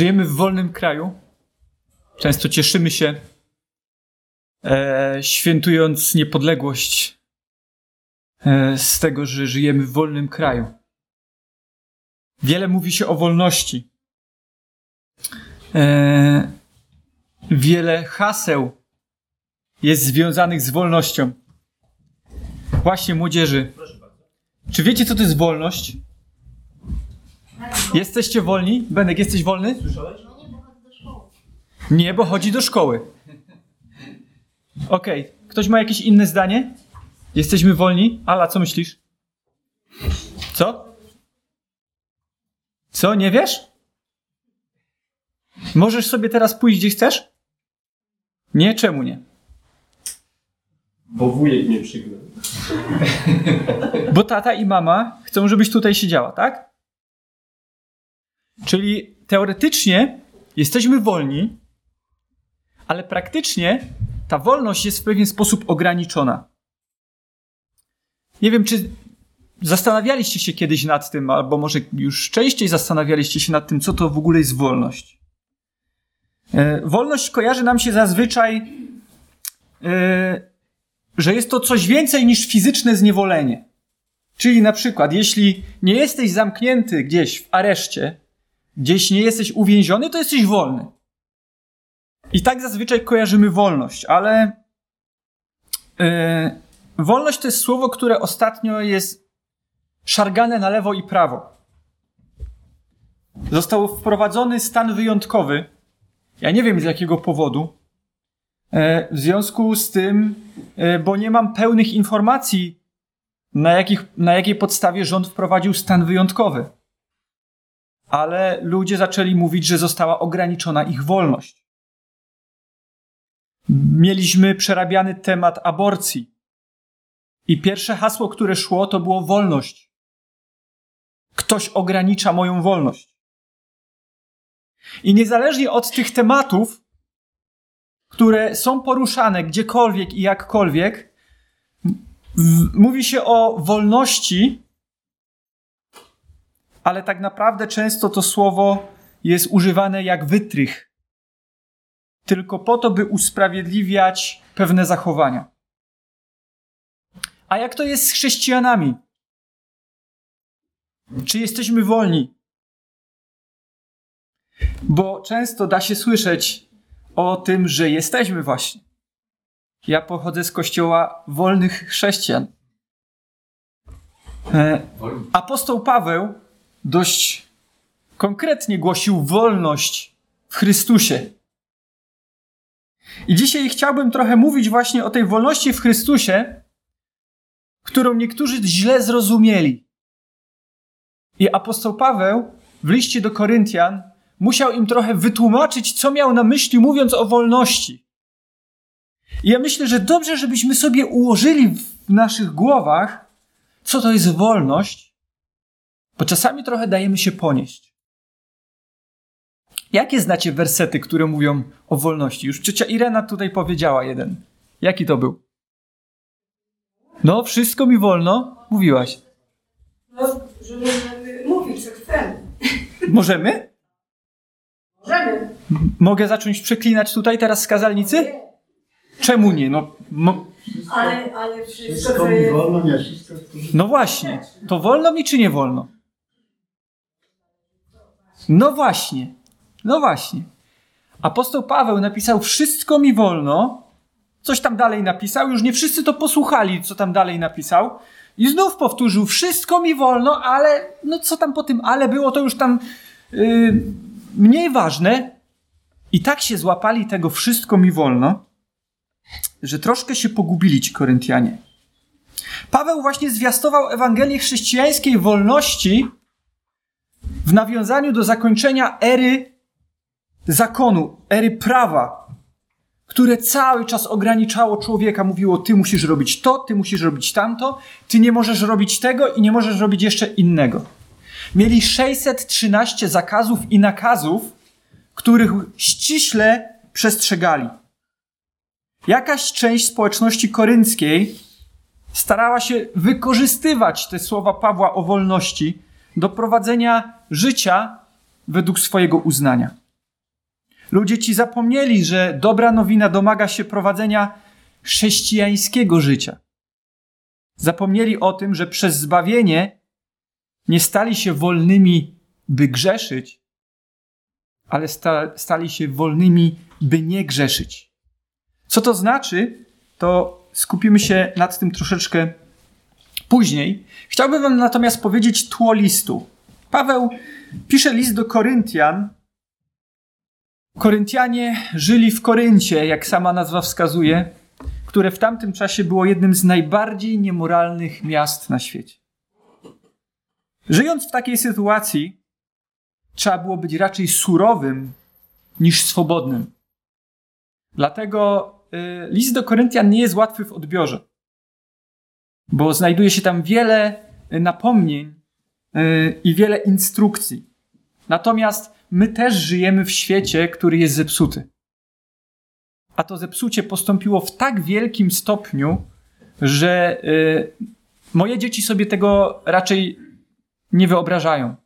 Żyjemy w wolnym kraju. Często cieszymy się, e, świętując niepodległość e, z tego, że żyjemy w wolnym kraju. Wiele mówi się o wolności. E, wiele haseł jest związanych z wolnością. Właśnie młodzieży. Czy wiecie, co to jest wolność? Jesteście wolni? Benek, jesteś wolny? Nie, bo chodzi do szkoły. Okej. Okay. Ktoś ma jakieś inne zdanie? Jesteśmy wolni? Ala, co myślisz? Co? Co, nie wiesz? Możesz sobie teraz pójść gdzie chcesz? Nie, czemu nie? Bo wujek mnie przygnął. Bo tata i mama chcą, żebyś tutaj siedziała, tak? Czyli teoretycznie jesteśmy wolni, ale praktycznie ta wolność jest w pewien sposób ograniczona. Nie wiem, czy zastanawialiście się kiedyś nad tym, albo może już częściej zastanawialiście się nad tym, co to w ogóle jest wolność. E, wolność kojarzy nam się zazwyczaj, e, że jest to coś więcej niż fizyczne zniewolenie. Czyli na przykład, jeśli nie jesteś zamknięty gdzieś w areszcie, gdzieś nie jesteś uwięziony, to jesteś wolny. I tak zazwyczaj kojarzymy wolność, ale yy, wolność to jest słowo, które ostatnio jest szargane na lewo i prawo. Został wprowadzony stan wyjątkowy. Ja nie wiem z jakiego powodu. E, w związku z tym, e, bo nie mam pełnych informacji, na, jakich, na jakiej podstawie rząd wprowadził stan wyjątkowy. Ale ludzie zaczęli mówić, że została ograniczona ich wolność. Mieliśmy przerabiany temat aborcji. I pierwsze hasło, które szło, to było wolność. Ktoś ogranicza moją wolność. I niezależnie od tych tematów, które są poruszane gdziekolwiek i jakkolwiek, mówi się o wolności, ale tak naprawdę często to słowo jest używane jak wytrych, tylko po to, by usprawiedliwiać pewne zachowania. A jak to jest z chrześcijanami? Czy jesteśmy wolni? Bo często da się słyszeć o tym, że jesteśmy właśnie. Ja pochodzę z kościoła wolnych chrześcijan. E, apostoł Paweł dość konkretnie głosił wolność w Chrystusie. I dzisiaj chciałbym trochę mówić właśnie o tej wolności w Chrystusie, którą niektórzy źle zrozumieli. I apostoł Paweł w liście do Koryntian musiał im trochę wytłumaczyć, co miał na myśli, mówiąc o wolności. I ja myślę, że dobrze, żebyśmy sobie ułożyli w naszych głowach, co to jest wolność, bo czasami trochę dajemy się ponieść. Jakie znacie wersety, które mówią o wolności? Już ciocia Irena tutaj powiedziała jeden. Jaki to był? No, wszystko mi wolno, mówiłaś. No, że możemy mówić, co chcemy. Możemy? Możemy. Mogę zacząć przeklinać tutaj teraz z kazalnicy? Nie. Czemu nie? No, mo- Ale, ale wszystko, Wszystko mi wolno, nie wszystko. no właśnie. To wolno mi czy nie wolno? No właśnie. No właśnie. Apostoł Paweł napisał: Wszystko mi wolno. Coś tam dalej napisał. Już nie wszyscy to posłuchali, co tam dalej napisał. I znów powtórzył: Wszystko mi wolno, ale no co tam po tym ale było, to już tam yy, mniej ważne. I tak się złapali tego wszystko mi wolno, że troszkę się pogubili ci Koryntianie. Paweł właśnie zwiastował Ewangelię chrześcijańskiej wolności w nawiązaniu do zakończenia ery zakonu, ery prawa, które cały czas ograniczało człowieka, mówiło: Ty musisz robić to, ty musisz robić tamto, ty nie możesz robić tego i nie możesz robić jeszcze innego. Mieli 613 zakazów i nakazów, których ściśle przestrzegali. Jakaś część społeczności korynckiej starała się wykorzystywać te słowa Pawła o wolności do prowadzenia życia według swojego uznania. Ludzie ci zapomnieli, że dobra nowina domaga się prowadzenia chrześcijańskiego życia. Zapomnieli o tym, że przez zbawienie nie stali się wolnymi, by grzeszyć, ale sta, stali się wolnymi, by nie grzeszyć. Co to znaczy, to skupimy się nad tym troszeczkę później. Chciałbym Wam natomiast powiedzieć tło listu. Paweł pisze list do Koryntian. Koryntianie żyli w Koryncie, jak sama nazwa wskazuje, które w tamtym czasie było jednym z najbardziej niemoralnych miast na świecie. Żyjąc w takiej sytuacji, trzeba było być raczej surowym niż swobodnym. Dlatego y, list do Koryntian nie jest łatwy w odbiorze, bo znajduje się tam wiele napomnień y, i wiele instrukcji. Natomiast my też żyjemy w świecie, który jest zepsuty. A to zepsucie postąpiło w tak wielkim stopniu, że y, moje dzieci sobie tego raczej nie wyobrażają.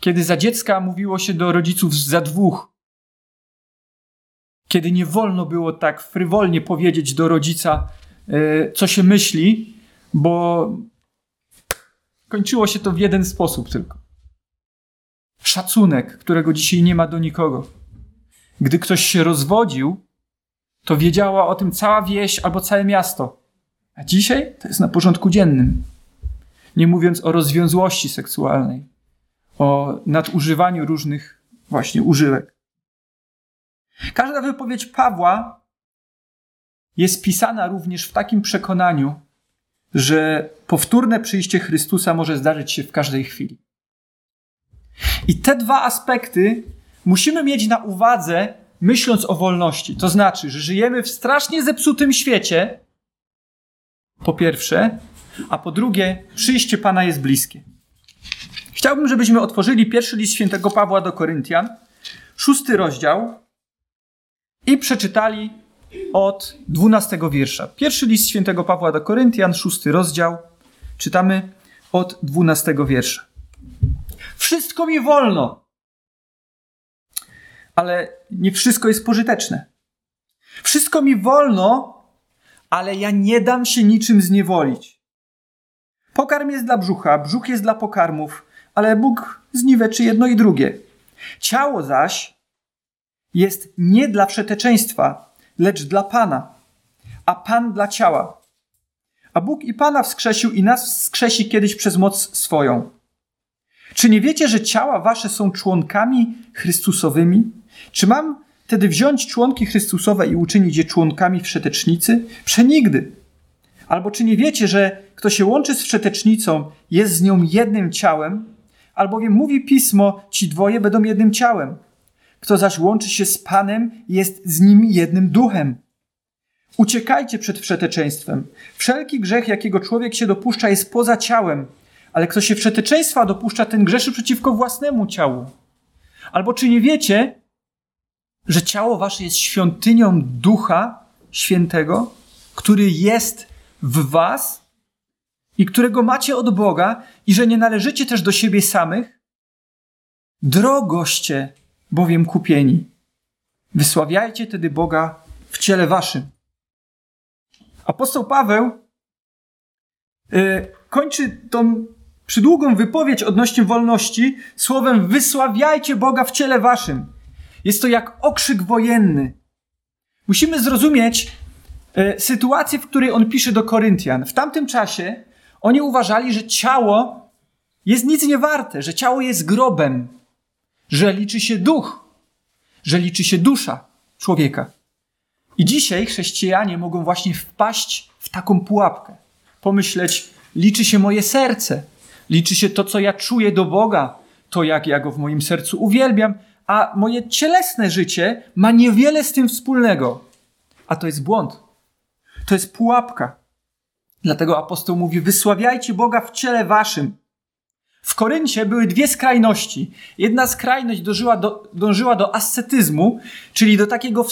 Kiedy za dziecka mówiło się do rodziców za dwóch, kiedy nie wolno było tak frywolnie powiedzieć do rodzica, co się myśli, bo kończyło się to w jeden sposób tylko. Szacunek, którego dzisiaj nie ma do nikogo. Gdy ktoś się rozwodził, to wiedziała o tym cała wieś albo całe miasto. A dzisiaj to jest na porządku dziennym. Nie mówiąc o rozwiązłości seksualnej, o nadużywaniu różnych właśnie używek. Każda wypowiedź Pawła jest pisana również w takim przekonaniu, że powtórne przyjście Chrystusa może zdarzyć się w każdej chwili. I te dwa aspekty musimy mieć na uwadze, myśląc o wolności. To znaczy, że żyjemy w strasznie zepsutym świecie, po pierwsze, a po drugie, przyjście Pana jest bliskie. Chciałbym, żebyśmy otworzyli pierwszy list świętego Pawła do Koryntian, szósty rozdział i przeczytali od dwunastego wiersza. Pierwszy list świętego Pawła do Koryntian, szósty rozdział, czytamy od dwunastego wiersza. Wszystko mi wolno, ale nie wszystko jest pożyteczne. Wszystko mi wolno, ale ja nie dam się niczym zniewolić. Pokarm jest dla brzucha, brzuch jest dla pokarmów, ale Bóg zniweczy jedno i drugie. Ciało zaś jest nie dla wszeteczeństwa, lecz dla Pana, a Pan dla ciała. A Bóg i Pana wskrzesił i nas wskrzesi kiedyś przez moc swoją. Czy nie wiecie, że ciała wasze są członkami Chrystusowymi? Czy mam wtedy wziąć członki Chrystusowe i uczynić je członkami wszetecznicy? Przenigdy. Albo czy nie wiecie, że kto się łączy z wszetecznicą, jest z nią jednym ciałem? Albowiem mówi pismo, ci dwoje będą jednym ciałem. Kto zaś łączy się z Panem, jest z nim jednym duchem. Uciekajcie przed wszeteczeństwem. Wszelki grzech, jakiego człowiek się dopuszcza, jest poza ciałem, ale kto się wszeteczeństwa dopuszcza, ten grzeszy przeciwko własnemu ciału. Albo czy nie wiecie, że ciało wasze jest świątynią Ducha Świętego, który jest w was i którego macie od Boga i że nie należycie też do siebie samych? Drogoście bowiem kupieni. Wysławiajcie tedy Boga w ciele waszym. Apostoł Paweł yy, kończy tą przydługą wypowiedź odnośnie wolności słowem wysławiajcie Boga w ciele waszym. Jest to jak okrzyk wojenny. Musimy zrozumieć y, sytuację, w której on pisze do Koryntian. W tamtym czasie oni uważali, że ciało jest nic nie warte, że ciało jest grobem, że liczy się duch, że liczy się dusza człowieka. I dzisiaj chrześcijanie mogą właśnie wpaść w taką pułapkę. Pomyśleć, liczy się moje serce, liczy się to, co ja czuję do Boga, to jak ja go w moim sercu uwielbiam, a moje cielesne życie ma niewiele z tym wspólnego. A to jest błąd. To jest pułapka. Dlatego apostoł mówi: Wysławiajcie Boga w ciele waszym. W Koryncie były dwie skrajności. Jedna skrajność dążyła do, dążyła do ascetyzmu, czyli do takiego w...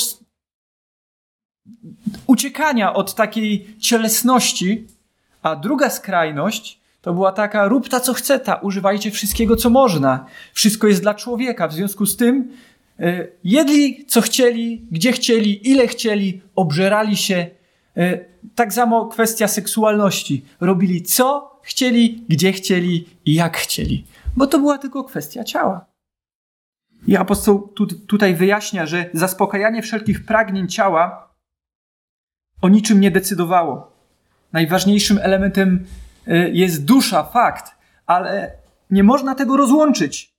uciekania od takiej cielesności, a druga skrajność to była taka, rób ta co chce ta, używajcie wszystkiego co można. Wszystko jest dla człowieka. W związku z tym E, jedli co chcieli, gdzie chcieli, ile chcieli, obżerali się. E, tak samo kwestia seksualności. Robili co chcieli, gdzie chcieli i jak chcieli. Bo to była tylko kwestia ciała. I apostoł tu, tutaj wyjaśnia, że zaspokajanie wszelkich pragnień ciała o niczym nie decydowało. Najważniejszym elementem e, jest dusza, fakt, ale nie można tego rozłączyć.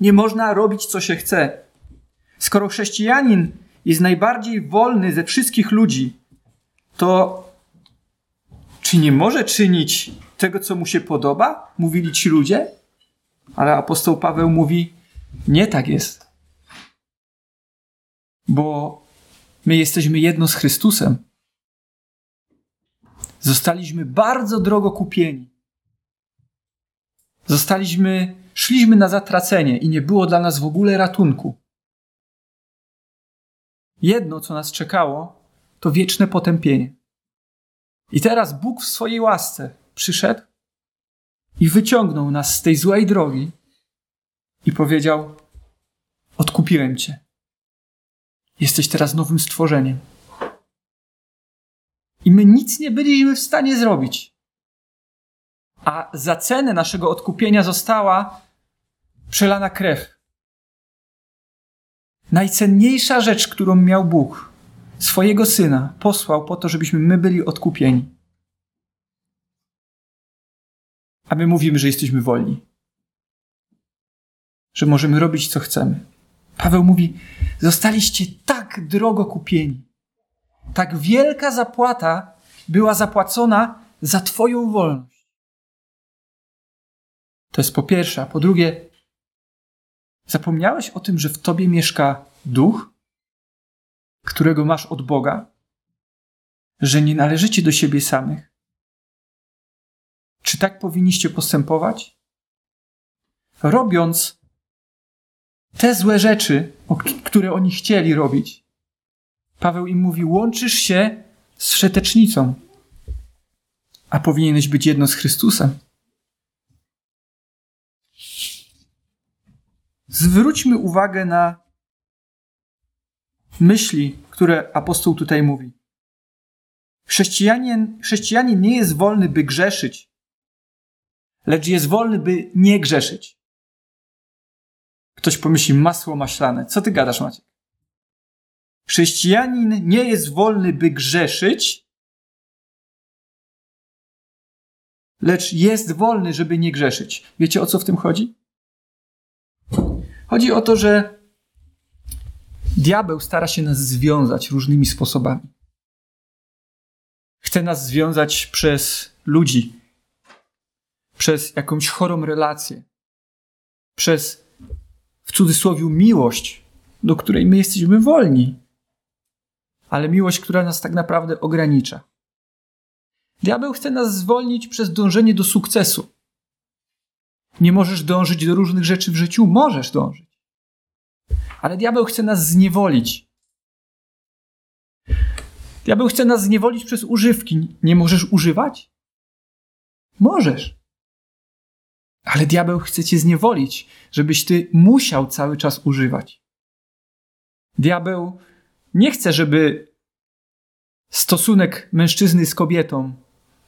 Nie można robić, co się chce. Skoro chrześcijanin jest najbardziej wolny ze wszystkich ludzi, to czy nie może czynić tego, co mu się podoba? Mówili ci ludzie. Ale apostoł Paweł mówi: Nie tak jest. Bo my jesteśmy jedno z Chrystusem. Zostaliśmy bardzo drogo kupieni. Zostaliśmy, szliśmy na zatracenie i nie było dla nas w ogóle ratunku. Jedno, co nas czekało, to wieczne potępienie. I teraz Bóg w swojej łasce przyszedł i wyciągnął nas z tej złej drogi i powiedział: Odkupiłem cię. Jesteś teraz nowym stworzeniem. I my nic nie byliśmy w stanie zrobić. A za cenę naszego odkupienia została przelana krew. Najcenniejsza rzecz, którą miał Bóg, swojego syna, posłał po to, żebyśmy my byli odkupieni. A my mówimy, że jesteśmy wolni. Że możemy robić, co chcemy. Paweł mówi: Zostaliście tak drogo kupieni. Tak wielka zapłata była zapłacona za Twoją wolność. To jest po pierwsze. A po drugie, zapomniałeś o tym, że w Tobie mieszka duch, którego masz od Boga, że nie należycie do siebie samych, czy tak powinniście postępować? Robiąc te złe rzeczy, które oni chcieli robić, Paweł im mówi: łączysz się z wszetecznicą, a powinieneś być jedno z Chrystusem. Zwróćmy uwagę na myśli, które apostoł tutaj mówi. Chrześcijanin, chrześcijanin nie jest wolny, by grzeszyć, lecz jest wolny, by nie grzeszyć. Ktoś pomyśli, masło maślane. Co ty gadasz, Maciek? Chrześcijanin nie jest wolny, by grzeszyć, lecz jest wolny, żeby nie grzeszyć. Wiecie o co w tym chodzi? Chodzi o to, że diabeł stara się nas związać różnymi sposobami. Chce nas związać przez ludzi, przez jakąś chorą relację, przez w cudzysłowie miłość, do której my jesteśmy wolni, ale miłość, która nas tak naprawdę ogranicza. Diabeł chce nas zwolnić przez dążenie do sukcesu. Nie możesz dążyć do różnych rzeczy w życiu, możesz dążyć. Ale diabeł chce nas zniewolić. Diabeł chce nas zniewolić przez używki. Nie możesz używać? Możesz. Ale diabeł chce cię zniewolić, żebyś ty musiał cały czas używać. Diabeł nie chce, żeby stosunek mężczyzny z kobietą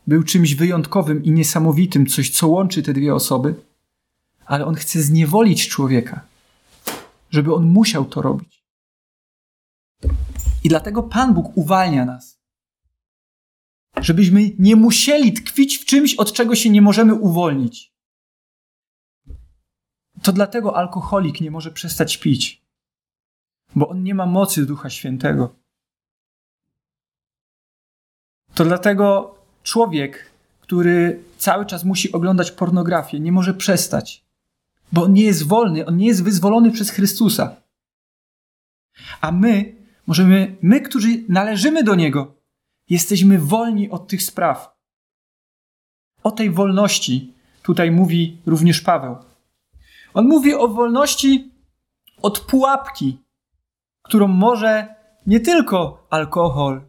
był czymś wyjątkowym i niesamowitym, coś, co łączy te dwie osoby, ale on chce zniewolić człowieka, żeby on musiał to robić. I dlatego Pan Bóg uwalnia nas, żebyśmy nie musieli tkwić w czymś, od czego się nie możemy uwolnić. To dlatego alkoholik nie może przestać pić, bo on nie ma mocy Ducha Świętego. To dlatego człowiek, który cały czas musi oglądać pornografię, nie może przestać, bo on nie jest wolny, on nie jest wyzwolony przez Chrystusa. A my możemy, my, którzy należymy do Niego, jesteśmy wolni od tych spraw. O tej wolności tutaj mówi również Paweł. On mówi o wolności od pułapki, którą może nie tylko alkohol,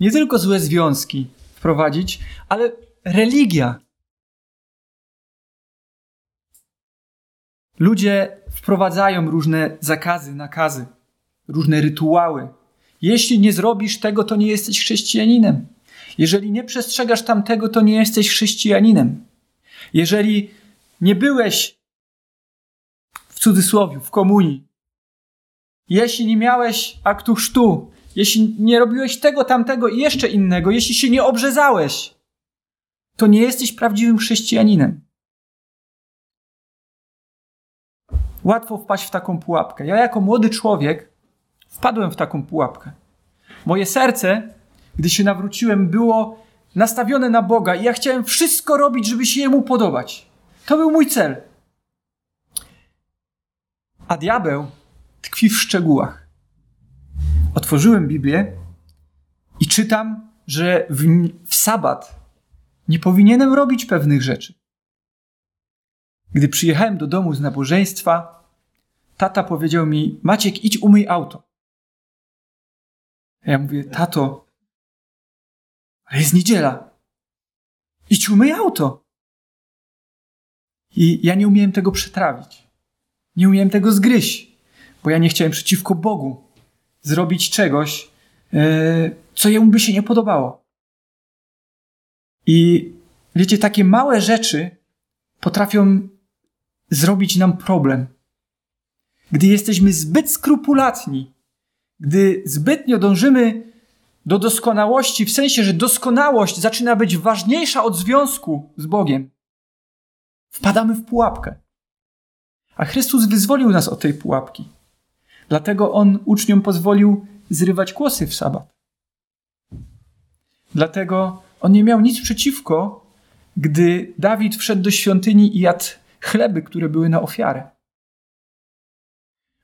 nie tylko złe związki wprowadzić, ale religia. Ludzie wprowadzają różne zakazy, nakazy, różne rytuały. Jeśli nie zrobisz tego, to nie jesteś chrześcijaninem. Jeżeli nie przestrzegasz tamtego, to nie jesteś chrześcijaninem. Jeżeli nie byłeś w cudzysłowie, w komunii, jeśli nie miałeś aktu chrztu, jeśli nie robiłeś tego, tamtego i jeszcze innego, jeśli się nie obrzezałeś, to nie jesteś prawdziwym chrześcijaninem. Łatwo wpaść w taką pułapkę. Ja, jako młody człowiek, wpadłem w taką pułapkę. Moje serce, gdy się nawróciłem, było nastawione na Boga i ja chciałem wszystko robić, żeby się Jemu podobać. To był mój cel. A diabeł tkwi w szczegółach. Otworzyłem Biblię i czytam, że w, w sabat nie powinienem robić pewnych rzeczy. Gdy przyjechałem do domu z nabożeństwa, tata powiedział mi: Maciek, idź umyj auto. Ja mówię: Tato, ale jest niedziela. Idź umyj auto. I ja nie umiałem tego przetrawić. Nie umiałem tego zgryźć, bo ja nie chciałem przeciwko Bogu zrobić czegoś, e, co jemu by się nie podobało. I wiecie, takie małe rzeczy potrafią zrobić nam problem. Gdy jesteśmy zbyt skrupulatni, gdy zbytnio dążymy do doskonałości, w sensie, że doskonałość zaczyna być ważniejsza od związku z Bogiem, wpadamy w pułapkę. A Chrystus wyzwolił nas od tej pułapki. Dlatego On uczniom pozwolił zrywać kłosy w sabat. Dlatego On nie miał nic przeciwko, gdy Dawid wszedł do świątyni i jadł chleby, które były na ofiarę.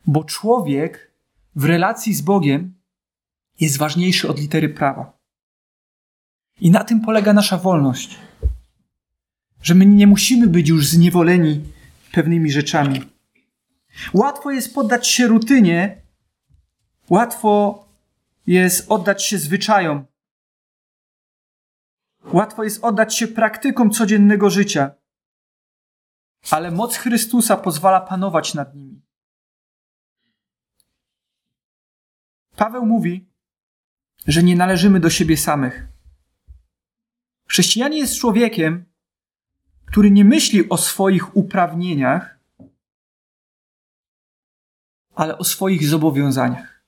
Bo człowiek w relacji z Bogiem jest ważniejszy od litery prawa. I na tym polega nasza wolność. Że my nie musimy być już zniewoleni pewnymi rzeczami. Łatwo jest poddać się rutynie, łatwo jest oddać się zwyczajom, łatwo jest oddać się praktykom codziennego życia, ale moc Chrystusa pozwala panować nad nimi. Paweł mówi, że nie należymy do siebie samych. Chrześcijanin jest człowiekiem, który nie myśli o swoich uprawnieniach, ale o swoich zobowiązaniach.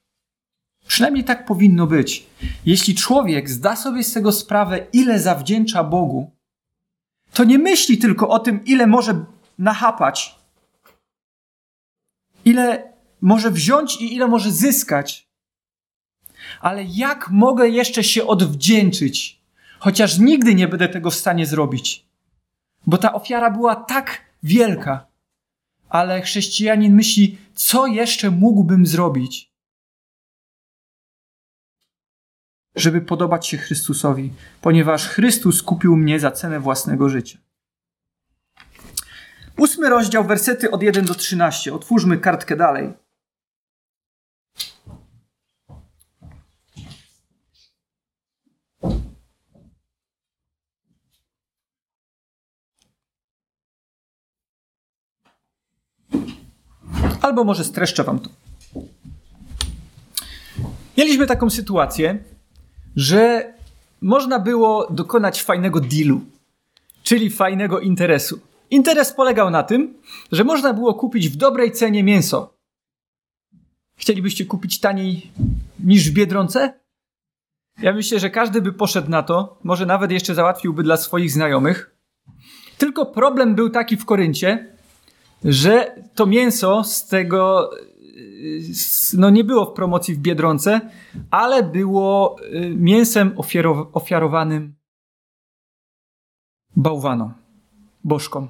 Przynajmniej tak powinno być. Jeśli człowiek zda sobie z tego sprawę, ile zawdzięcza Bogu, to nie myśli tylko o tym, ile może nachapać, ile może wziąć i ile może zyskać, ale jak mogę jeszcze się odwdzięczyć, chociaż nigdy nie będę tego w stanie zrobić, bo ta ofiara była tak wielka. Ale chrześcijanin myśli, co jeszcze mógłbym zrobić, żeby podobać się Chrystusowi, ponieważ Chrystus kupił mnie za cenę własnego życia. Ósmy rozdział, wersety od 1 do 13. Otwórzmy kartkę dalej. Albo może streszczę wam to. Mieliśmy taką sytuację, że można było dokonać fajnego dealu, czyli fajnego interesu. Interes polegał na tym, że można było kupić w dobrej cenie mięso. Chcielibyście kupić taniej niż w Biedronce? Ja myślę, że każdy by poszedł na to, może nawet jeszcze załatwiłby dla swoich znajomych. Tylko problem był taki w Koryncie, że to mięso z tego no nie było w promocji w Biedronce, ale było y, mięsem ofiarowanym bałwanom, bożkom.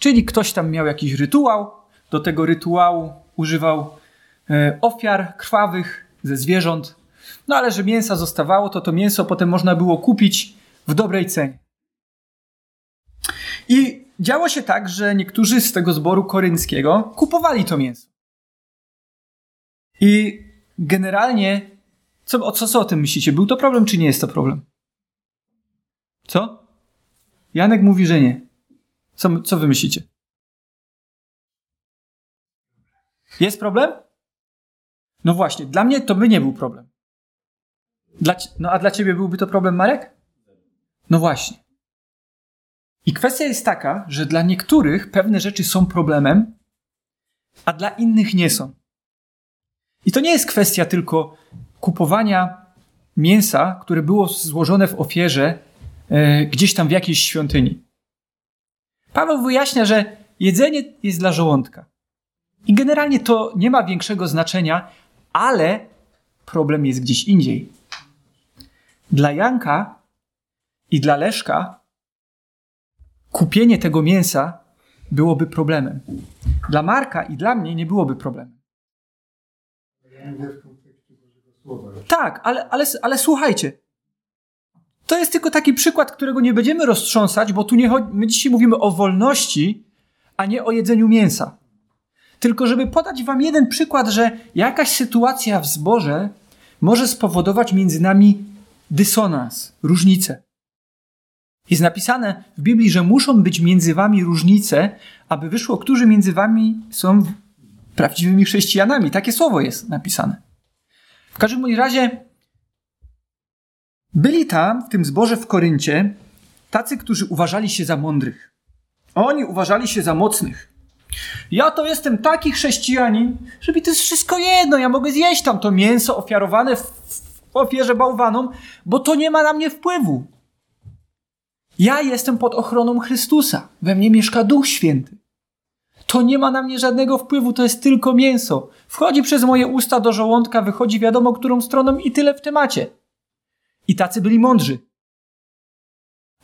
Czyli ktoś tam miał jakiś rytuał, do tego rytuału używał e, ofiar krwawych ze zwierząt, no ale że mięsa zostawało, to to mięso potem można było kupić w dobrej cenie. I działo się tak, że niektórzy z tego zboru korynckiego kupowali to mięso. I generalnie, co, co, co o tym myślicie? Był to problem, czy nie jest to problem? Co? Janek mówi, że nie. Co, co wy myślicie? Jest problem? No właśnie, dla mnie to by nie był problem. Dla, no a dla ciebie byłby to problem, Marek? No właśnie. I kwestia jest taka, że dla niektórych pewne rzeczy są problemem, a dla innych nie są. I to nie jest kwestia tylko kupowania mięsa, które było złożone w ofierze e, gdzieś tam w jakiejś świątyni. Paweł wyjaśnia, że jedzenie jest dla żołądka. I generalnie to nie ma większego znaczenia, ale problem jest gdzieś indziej. Dla Janka i dla Leszka kupienie tego mięsa byłoby problemem. Dla Marka i dla mnie nie byłoby problemem. Tak, ale, ale, ale słuchajcie. To jest tylko taki przykład, którego nie będziemy roztrząsać, bo tu nie chodzi, my dzisiaj mówimy o wolności, a nie o jedzeniu mięsa. Tylko żeby podać wam jeden przykład, że jakaś sytuacja w zborze może spowodować między nami dysonans, różnicę. Jest napisane w Biblii, że muszą być między wami różnice, aby wyszło, którzy między wami są prawdziwymi chrześcijanami. Takie słowo jest napisane. W każdym razie byli tam, w tym zborze w Koryncie, tacy, którzy uważali się za mądrych. Oni uważali się za mocnych. Ja to jestem taki chrześcijanin, że mi to jest wszystko jedno. Ja mogę zjeść tam to mięso ofiarowane w, ofierze bałwanom, bo to nie ma na mnie wpływu. Ja jestem pod ochroną Chrystusa. We mnie mieszka Duch Święty. To nie ma na mnie żadnego wpływu, to jest tylko mięso. Wchodzi przez moje usta do żołądka, wychodzi wiadomo którą stroną i tyle w temacie. I tacy byli mądrzy.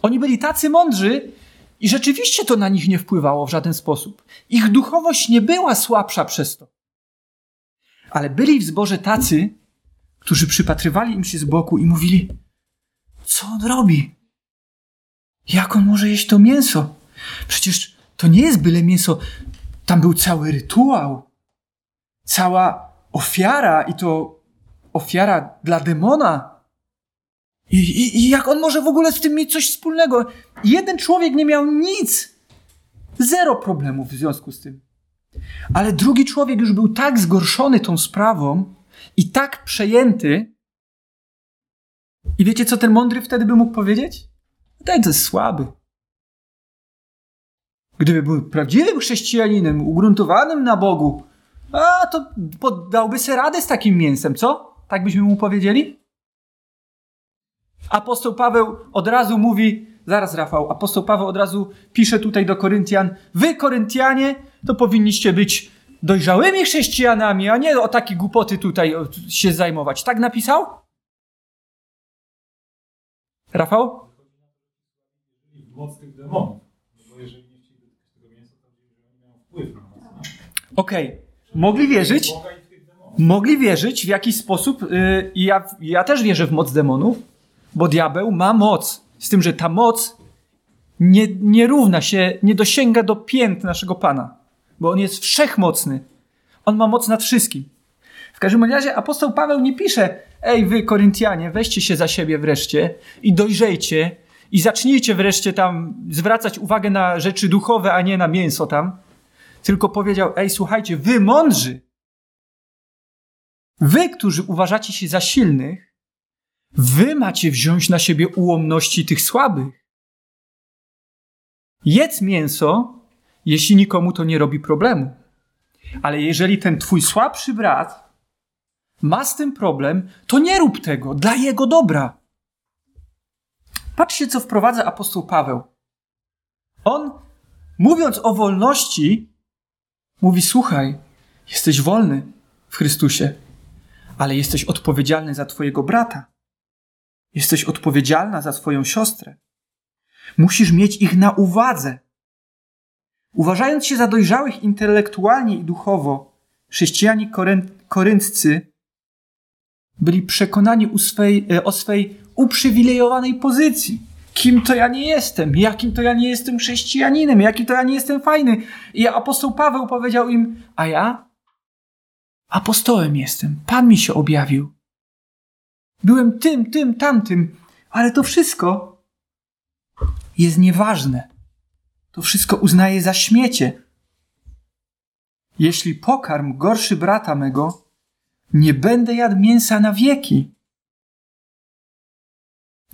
Oni byli tacy mądrzy i rzeczywiście to na nich nie wpływało w żaden sposób. Ich duchowość nie była słabsza przez to. Ale byli w zborze tacy, którzy przypatrywali im się z boku i mówili: Co on robi? Jak on może jeść to mięso? Przecież to nie jest byle mięso. Tam był cały rytuał, cała ofiara i to ofiara dla demona. I, i, I, jak on może w ogóle z tym mieć coś wspólnego? Jeden człowiek nie miał nic. Zero problemów w związku z tym. Ale drugi człowiek już był tak zgorszony tą sprawą i tak przejęty. I wiecie, co ten mądry wtedy by mógł powiedzieć? Ten to jest słaby. Gdyby był prawdziwym chrześcijaninem, ugruntowanym na Bogu, a to poddałby sobie radę z takim mięsem, co? Tak byśmy mu powiedzieli? Apostoł Paweł od razu mówi, zaraz Rafał, apostoł Paweł od razu pisze tutaj do Koryntian, wy Koryntianie to powinniście być dojrzałymi chrześcijanami, a nie o takie głupoty tutaj się zajmować. Tak napisał? Rafał? Bo jeżeli nie chcieli mają wpływ na. Okej. Okay. Mogli wierzyć, mogli wierzyć w jakiś sposób, yy, ja, ja też wierzę w moc demonów, bo diabeł ma moc. Z tym, że ta moc nie, nie równa się, nie dosięga do pięt naszego Pana, bo on jest wszechmocny. On ma moc nad wszystkim. W każdym razie apostoł Paweł nie pisze, ej wy Koryntianie, weźcie się za siebie wreszcie i dojrzejcie i zacznijcie wreszcie tam zwracać uwagę na rzeczy duchowe, a nie na mięso tam. Tylko powiedział, ej słuchajcie, wy mądrzy, wy, którzy uważacie się za silnych, Wy macie wziąć na siebie ułomności tych słabych. Jedz mięso, jeśli nikomu to nie robi problemu. Ale jeżeli ten twój słabszy brat ma z tym problem, to nie rób tego dla jego dobra. Patrzcie, co wprowadza apostoł Paweł. On, mówiąc o wolności, mówi: Słuchaj, jesteś wolny w Chrystusie, ale jesteś odpowiedzialny za Twojego brata. Jesteś odpowiedzialna za swoją siostrę. Musisz mieć ich na uwadze. Uważając się za dojrzałych intelektualnie i duchowo, chrześcijanie korynccy byli przekonani swej, e, o swej uprzywilejowanej pozycji. Kim to ja nie jestem? Jakim to ja nie jestem chrześcijaninem? Jakim to ja nie jestem fajny? I apostoł Paweł powiedział im, a ja apostołem jestem. Pan mi się objawił. Byłem tym, tym, tamtym, ale to wszystko jest nieważne. To wszystko uznaję za śmiecie. Jeśli pokarm gorszy brata mego, nie będę jadł mięsa na wieki.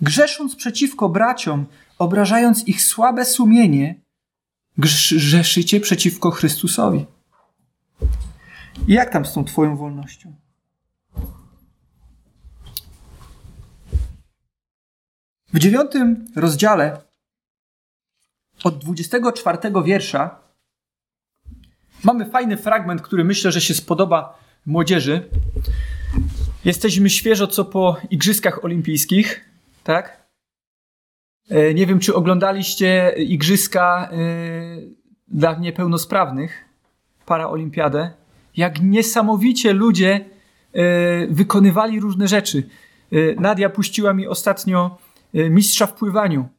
Grzesząc przeciwko braciom, obrażając ich słabe sumienie, grzeszycie przeciwko Chrystusowi. I jak tam z tą Twoją wolnością? W dziewiątym rozdziale od 24 wiersza mamy fajny fragment, który myślę, że się spodoba młodzieży. Jesteśmy świeżo co po Igrzyskach Olimpijskich, tak? E, nie wiem, czy oglądaliście Igrzyska e, dla niepełnosprawnych, paraolimpiadę. Jak niesamowicie ludzie e, wykonywali różne rzeczy. Nadia puściła mi ostatnio mistrza w pływaniu.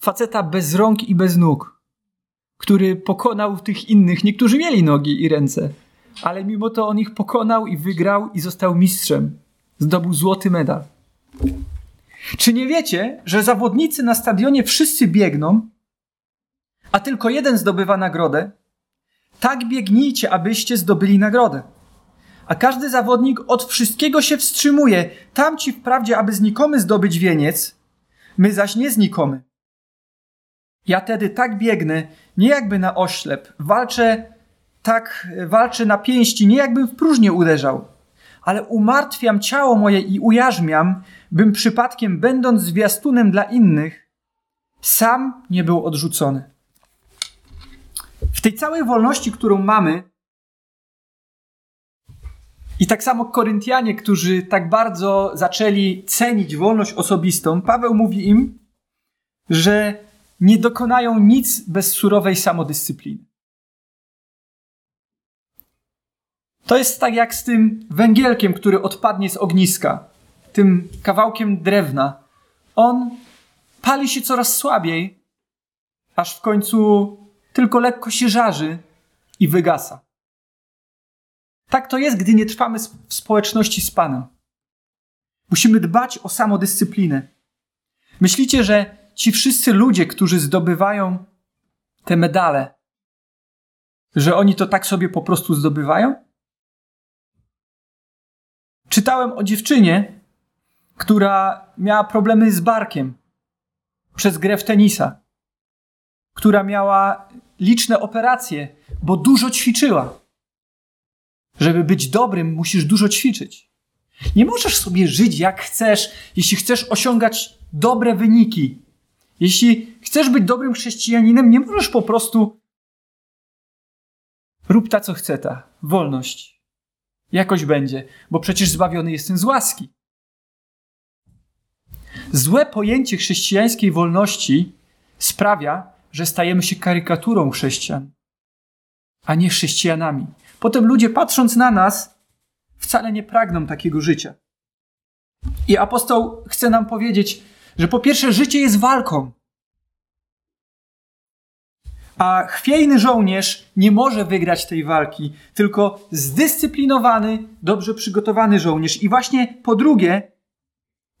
Faceta bez rąk i bez nóg, który pokonał tych innych. Niektórzy mieli nogi i ręce, ale mimo to on ich pokonał i wygrał i został mistrzem. Zdobył złoty medal. Czy nie wiecie, że zawodnicy na stadionie wszyscy biegną, a tylko jeden zdobywa nagrodę? Tak biegnijcie, abyście zdobyli nagrodę. A każdy zawodnik od wszystkiego się wstrzymuje. Tamci wprawdzie, aby znikomy zdobyć wieniec, my zaś nie znikomy. Ja tedy tak biegnę, nie jakby na oślep, walczę tak, walczę na pięści, nie jakbym w próżnię uderzał, ale umartwiam ciało moje i ujarzmiam, bym przypadkiem, będąc zwiastunem dla innych, sam nie był odrzucony. W tej całej wolności, którą mamy, i tak samo Koryntianie, którzy tak bardzo zaczęli cenić wolność osobistą, Paweł mówi im, że nie dokonają nic bez surowej samodyscypliny. To jest tak jak z tym węgielkiem, który odpadnie z ogniska, tym kawałkiem drewna. On pali się coraz słabiej, aż w końcu tylko lekko się żarzy i wygasa. Tak to jest, gdy nie trwamy w społeczności z Panem. Musimy dbać o samodyscyplinę. Myślicie, że ci wszyscy ludzie, którzy zdobywają te medale, że oni to tak sobie po prostu zdobywają? Czytałem o dziewczynie, która miała problemy z barkiem przez grę w tenisa, która miała liczne operacje, bo dużo ćwiczyła. Żeby być dobrym, musisz dużo ćwiczyć. Nie możesz sobie żyć jak chcesz, jeśli chcesz osiągać dobre wyniki. Jeśli chcesz być dobrym chrześcijaninem, nie możesz po prostu rób ta, co chce ta. Wolność. Jakoś będzie, bo przecież zbawiony jestem z łaski. Złe pojęcie chrześcijańskiej wolności sprawia, że stajemy się karykaturą chrześcijan, a nie chrześcijanami. Potem ludzie, patrząc na nas, wcale nie pragną takiego życia. I apostoł chce nam powiedzieć, że po pierwsze, życie jest walką. A chwiejny żołnierz nie może wygrać tej walki, tylko zdyscyplinowany, dobrze przygotowany żołnierz. I właśnie po drugie,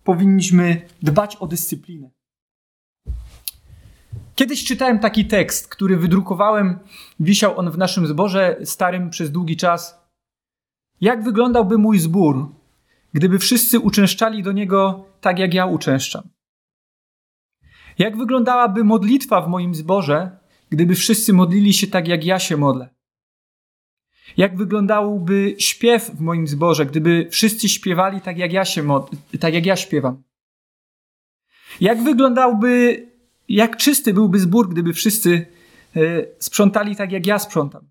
powinniśmy dbać o dyscyplinę. Kiedyś czytałem taki tekst, który wydrukowałem, wisiał on w naszym zborze starym przez długi czas. Jak wyglądałby mój zbór, gdyby wszyscy uczęszczali do niego tak, jak ja uczęszczam? Jak wyglądałaby modlitwa w moim zborze, gdyby wszyscy modlili się tak, jak ja się modlę? Jak wyglądałby śpiew w moim zborze, gdyby wszyscy śpiewali tak, jak ja się tak, jak ja śpiewam? Jak wyglądałby, jak czysty byłby zbór, gdyby wszyscy e, sprzątali tak, jak ja sprzątam?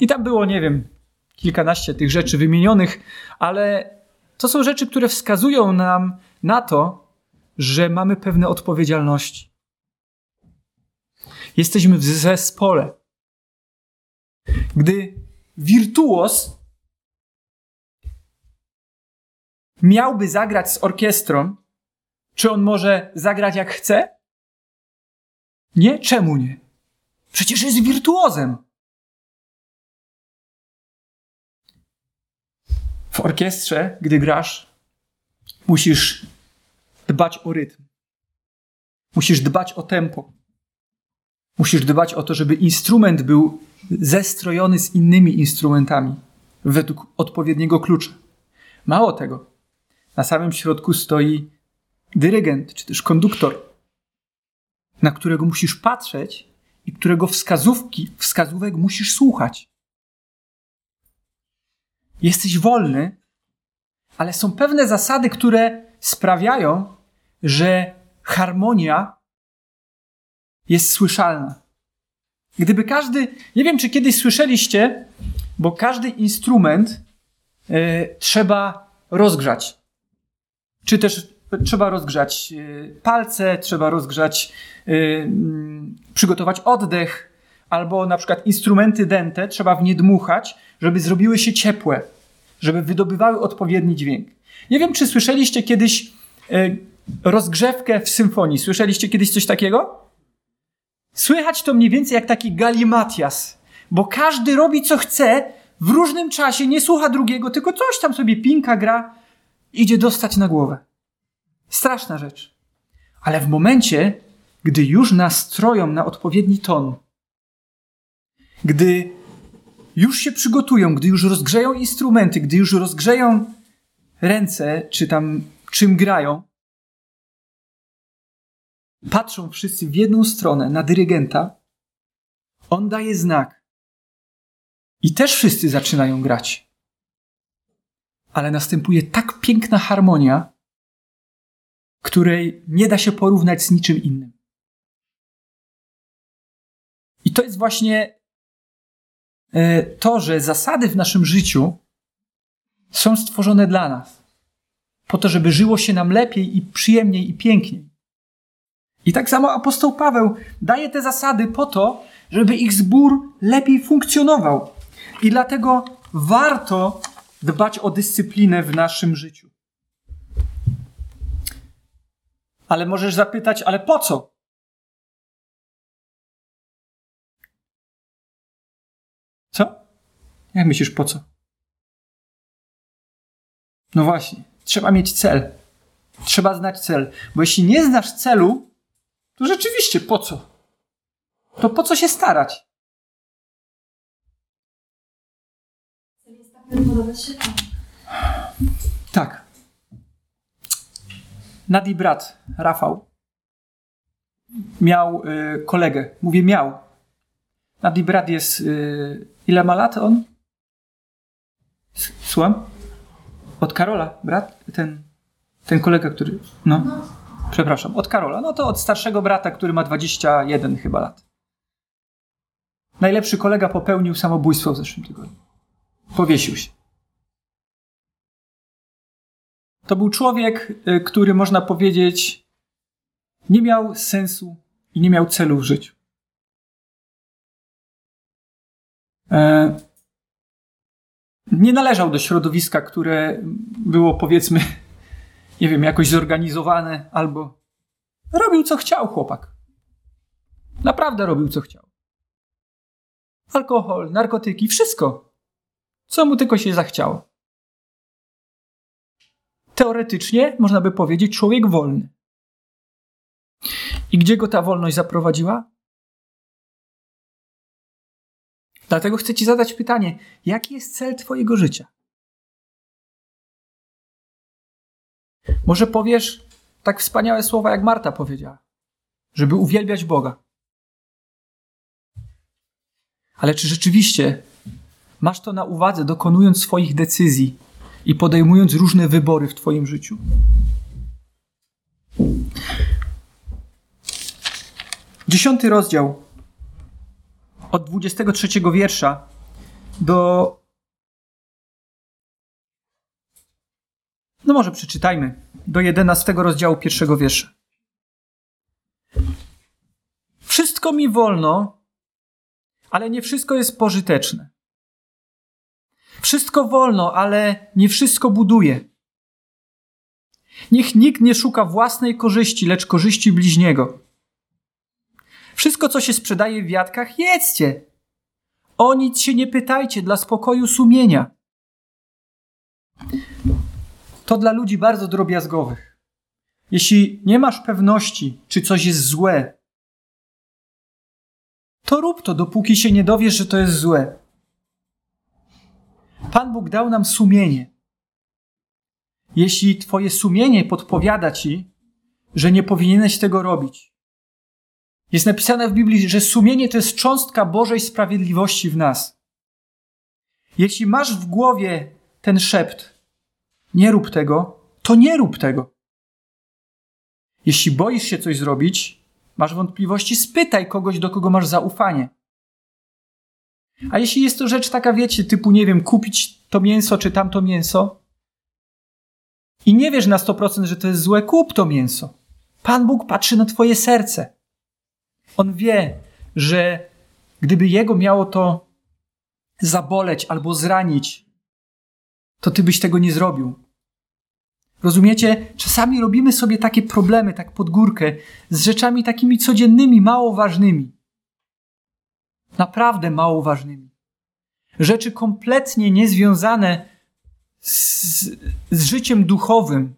I tam było, nie wiem, kilkanaście tych rzeczy wymienionych, ale to są rzeczy, które wskazują nam na to, że mamy pewne odpowiedzialności. Jesteśmy w zespole. Gdy wirtuos miałby zagrać z orkiestrą, czy on może zagrać jak chce? Nie? Czemu nie? Przecież jest wirtuozem. W orkiestrze, gdy grasz, musisz dbać o rytm. Musisz dbać o tempo. Musisz dbać o to, żeby instrument był zestrojony z innymi instrumentami według odpowiedniego klucza. Mało tego, na samym środku stoi dyrygent czy też konduktor, na którego musisz patrzeć i którego wskazówki, wskazówek musisz słuchać. Jesteś wolny, ale są pewne zasady, które sprawiają, że harmonia jest słyszalna. Gdyby każdy, nie wiem czy kiedyś słyszeliście, bo każdy instrument y, trzeba rozgrzać. Czy też trzeba rozgrzać y, palce, trzeba rozgrzać, y, przygotować oddech, albo na przykład instrumenty dęte trzeba w nie dmuchać, żeby zrobiły się ciepłe, żeby wydobywały odpowiedni dźwięk. Nie wiem, czy słyszeliście kiedyś rozgrzewkę w symfonii. Słyszeliście kiedyś coś takiego? Słychać to mniej więcej jak taki galimatias, bo każdy robi co chce w różnym czasie, nie słucha drugiego, tylko coś tam sobie pinka gra, idzie dostać na głowę. Straszna rzecz. Ale w momencie, gdy już nastroją na odpowiedni ton, gdy już się przygotują, gdy już rozgrzeją instrumenty, gdy już rozgrzeją ręce, czy tam czym grają, patrzą wszyscy w jedną stronę na dyrygenta, on daje znak. I też wszyscy zaczynają grać. Ale następuje tak piękna harmonia, której nie da się porównać z niczym innym. I to jest właśnie e, to, że zasady w naszym życiu są stworzone dla nas, po to, żeby żyło się nam lepiej i przyjemniej i piękniej. I tak samo apostoł Paweł daje te zasady po to, żeby ich zbór lepiej funkcjonował. I dlatego warto dbać o dyscyplinę w naszym życiu. Ale możesz zapytać, ale po co? Co? Jak myślisz, po co? No właśnie, trzeba mieć cel. Trzeba znać cel, bo jeśli nie znasz celu, to rzeczywiście po co? To po co się starać? Tak. Nadi brat, Rafał, miał y, kolegę. Mówię miał. Nadi brat jest. Y, ile ma lat on? Słucham? Od Karola, brat? Ten, ten kolega, który. No. no. Przepraszam, od Karola. No to od starszego brata, który ma 21 chyba lat. Najlepszy kolega popełnił samobójstwo w zeszłym tygodniu. Powiesił się. To był człowiek, y, który można powiedzieć nie miał sensu i nie miał celu w życiu. E, nie należał do środowiska, które było powiedzmy nie wiem, jakoś zorganizowane, albo robił co chciał chłopak. Naprawdę robił co chciał. Alkohol, narkotyki, wszystko. Co mu tylko się zachciało. Teoretycznie można by powiedzieć człowiek wolny. I gdzie go ta wolność zaprowadziła? Dlatego chcę Ci zadać pytanie: jaki jest cel Twojego życia? Może powiesz tak wspaniałe słowa, jak Marta powiedziała, żeby uwielbiać Boga. Ale czy rzeczywiście masz to na uwadze, dokonując swoich decyzji i podejmując różne wybory w Twoim życiu? Dziesiąty rozdział od 23 wiersza do No może przeczytajmy do 11 rozdziału pierwszego wiersza. Wszystko mi wolno, ale nie wszystko jest pożyteczne. Wszystko wolno, ale nie wszystko buduje. Niech nikt nie szuka własnej korzyści, lecz korzyści bliźniego. Wszystko, co się sprzedaje w wiatkach, jedzcie. O nic się nie pytajcie dla spokoju sumienia to dla ludzi bardzo drobiazgowych. Jeśli nie masz pewności, czy coś jest złe, to rób to, dopóki się nie dowiesz, że to jest złe. Pan Bóg dał nam sumienie. Jeśli Twoje sumienie podpowiada Ci, że nie powinieneś tego robić, jest napisane w Biblii, że sumienie to jest cząstka Bożej sprawiedliwości w nas. Jeśli masz w głowie ten szept, nie rób tego, to nie rób tego. Jeśli boisz się coś zrobić, masz wątpliwości, spytaj kogoś, do kogo masz zaufanie. A jeśli jest to rzecz taka, wiecie, typu, nie wiem, kupić to mięso czy tamto mięso i nie wiesz na 100%, że to jest złe, kup to mięso. Pan Bóg patrzy na Twoje serce. On wie, że gdyby Jego miało to zaboleć albo zranić, to Ty byś tego nie zrobił. Rozumiecie? Czasami robimy sobie takie problemy, tak pod górkę, z rzeczami takimi codziennymi, mało ważnymi. Naprawdę mało ważnymi. Rzeczy kompletnie niezwiązane z, z życiem duchowym.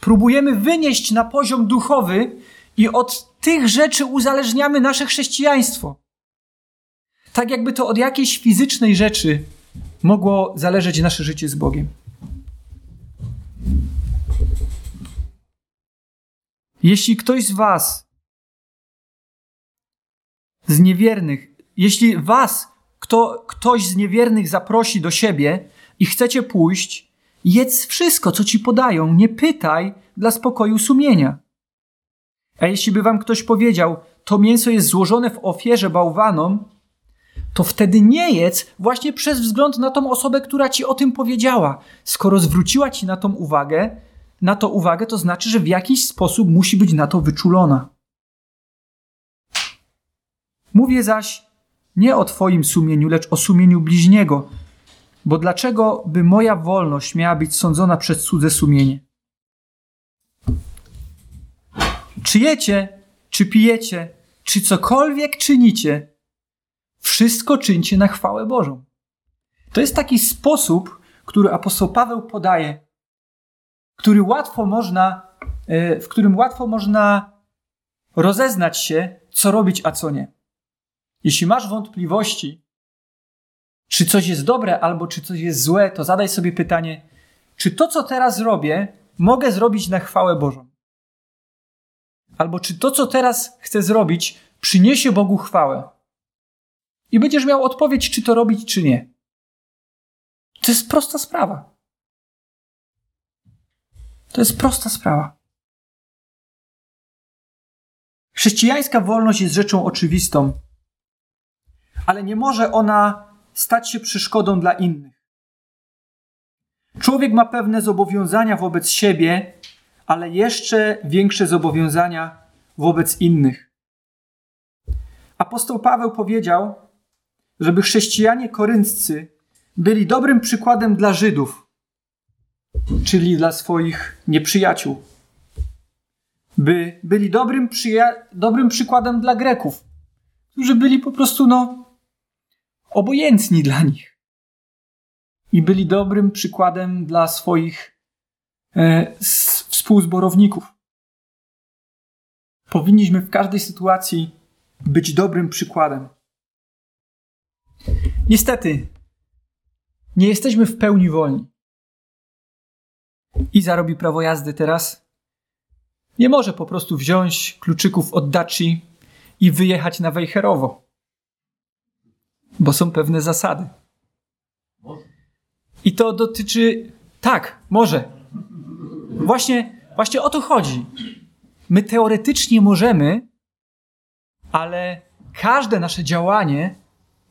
Próbujemy wynieść na poziom duchowy i od tych rzeczy uzależniamy nasze chrześcijaństwo. Tak jakby to od jakiejś fizycznej rzeczy mogło zależeć nasze życie z Bogiem. Jeśli ktoś z Was, z niewiernych, jeśli Was kto, ktoś z niewiernych zaprosi do siebie i chcecie pójść, jedz wszystko, co ci podają, nie pytaj dla spokoju sumienia. A jeśli by wam ktoś powiedział, to mięso jest złożone w ofierze bałwanom, to wtedy nie jedz właśnie przez wzgląd na tą osobę, która ci o tym powiedziała. Skoro zwróciła ci na tą uwagę, na to uwagę, to znaczy, że w jakiś sposób musi być na to wyczulona. Mówię zaś nie o Twoim sumieniu, lecz o sumieniu bliźniego, bo dlaczego by moja wolność miała być sądzona przez cudze sumienie? Czy jecie, czy pijecie, czy cokolwiek czynicie, wszystko czyńcie na chwałę Bożą. To jest taki sposób, który apostoł Paweł podaje, który łatwo można, e, w którym łatwo można rozeznać się, co robić, a co nie. Jeśli masz wątpliwości, czy coś jest dobre albo czy coś jest złe, to zadaj sobie pytanie, czy to, co teraz robię, mogę zrobić na chwałę Bożą? Albo czy to, co teraz chcę zrobić, przyniesie Bogu chwałę? I będziesz miał odpowiedź, czy to robić, czy nie. To jest prosta sprawa. To jest prosta sprawa. Chrześcijańska wolność jest rzeczą oczywistą, ale nie może ona stać się przeszkodą dla innych. Człowiek ma pewne zobowiązania wobec siebie, ale jeszcze większe zobowiązania wobec innych. Apostoł Paweł powiedział, żeby chrześcijanie korynccy byli dobrym przykładem dla Żydów, czyli dla swoich nieprzyjaciół. By byli dobrym, dobrym przykładem dla Greków, którzy byli po prostu no, obojętni dla nich. I byli dobrym przykładem dla swoich e, współzborowników. Powinniśmy w każdej sytuacji być dobrym przykładem. Niestety, nie jesteśmy w pełni wolni. I zarobi prawo jazdy teraz. Nie może po prostu wziąć kluczyków od Daci i wyjechać na Wejherowo. Bo są pewne zasady. I to dotyczy. Tak, może. Właśnie, właśnie o to chodzi. My teoretycznie możemy, ale każde nasze działanie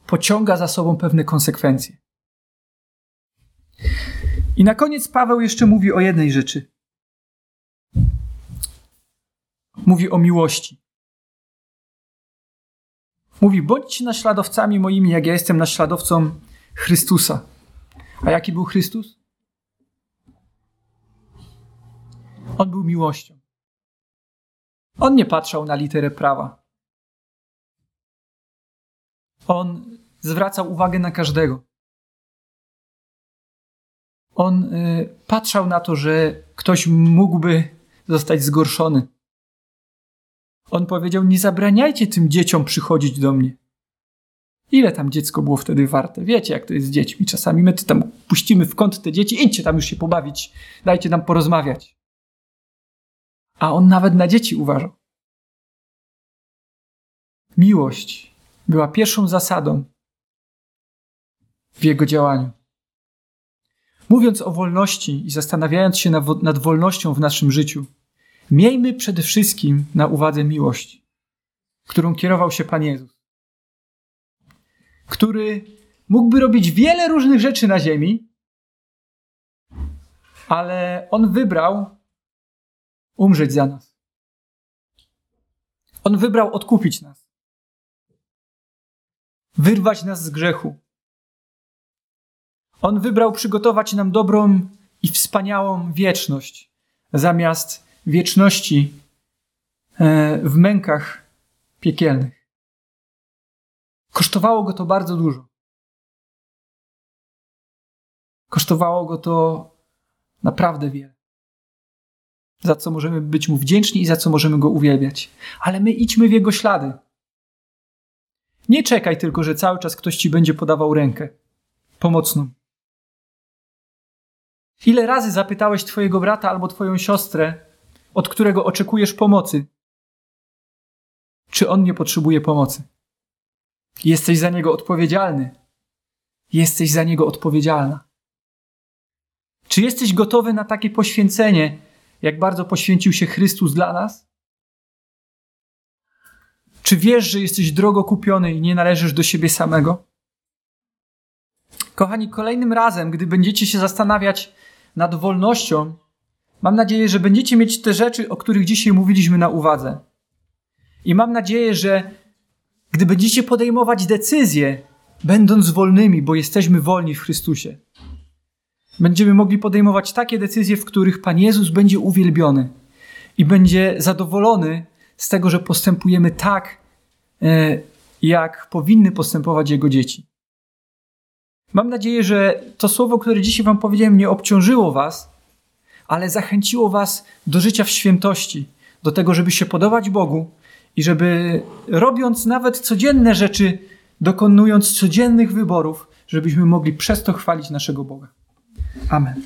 pociąga za sobą pewne konsekwencje. I na koniec Paweł jeszcze mówi o jednej rzeczy. Mówi o miłości. Mówi: bądźcie naśladowcami moimi, jak ja jestem naśladowcą Chrystusa. A jaki był Chrystus? On był miłością. On nie patrzał na literę prawa. On zwracał uwagę na każdego. On y, patrzał na to, że ktoś mógłby zostać zgorszony. On powiedział: Nie zabraniajcie tym dzieciom przychodzić do mnie. Ile tam dziecko było wtedy warte? Wiecie, jak to jest z dziećmi. Czasami my tam puścimy w kąt te dzieci, idźcie tam już się pobawić, dajcie nam porozmawiać. A on nawet na dzieci uważał. Miłość była pierwszą zasadą w jego działaniu. Mówiąc o wolności i zastanawiając się nad wolnością w naszym życiu, miejmy przede wszystkim na uwadze miłość, którą kierował się Pan Jezus, który mógłby robić wiele różnych rzeczy na ziemi, ale on wybrał umrzeć za nas. On wybrał odkupić nas, wyrwać nas z grzechu, on wybrał przygotować nam dobrą i wspaniałą wieczność, zamiast wieczności e, w mękach piekielnych. Kosztowało go to bardzo dużo. Kosztowało go to naprawdę wiele. Za co możemy być mu wdzięczni i za co możemy go uwielbiać. Ale my idźmy w jego ślady. Nie czekaj tylko, że cały czas ktoś ci będzie podawał rękę pomocną. Ile razy zapytałeś twojego brata albo twoją siostrę, od którego oczekujesz pomocy, czy on nie potrzebuje pomocy? Jesteś za niego odpowiedzialny. Jesteś za niego odpowiedzialna. Czy jesteś gotowy na takie poświęcenie, jak bardzo poświęcił się Chrystus dla nas? Czy wiesz, że jesteś drogo kupiony i nie należysz do siebie samego? Kochani, kolejnym razem, gdy będziecie się zastanawiać, nad wolnością, mam nadzieję, że będziecie mieć te rzeczy, o których dzisiaj mówiliśmy na uwadze. I mam nadzieję, że gdy będziecie podejmować decyzje, będąc wolnymi, bo jesteśmy wolni w Chrystusie, będziemy mogli podejmować takie decyzje, w których Pan Jezus będzie uwielbiony i będzie zadowolony z tego, że postępujemy tak, e, jak powinny postępować Jego dzieci. Mam nadzieję, że to słowo, które dzisiaj Wam powiedziałem, nie obciążyło Was, ale zachęciło Was do życia w świętości, do tego, żeby się podobać Bogu i żeby robiąc nawet codzienne rzeczy, dokonując codziennych wyborów, żebyśmy mogli przez to chwalić naszego Boga. Amen.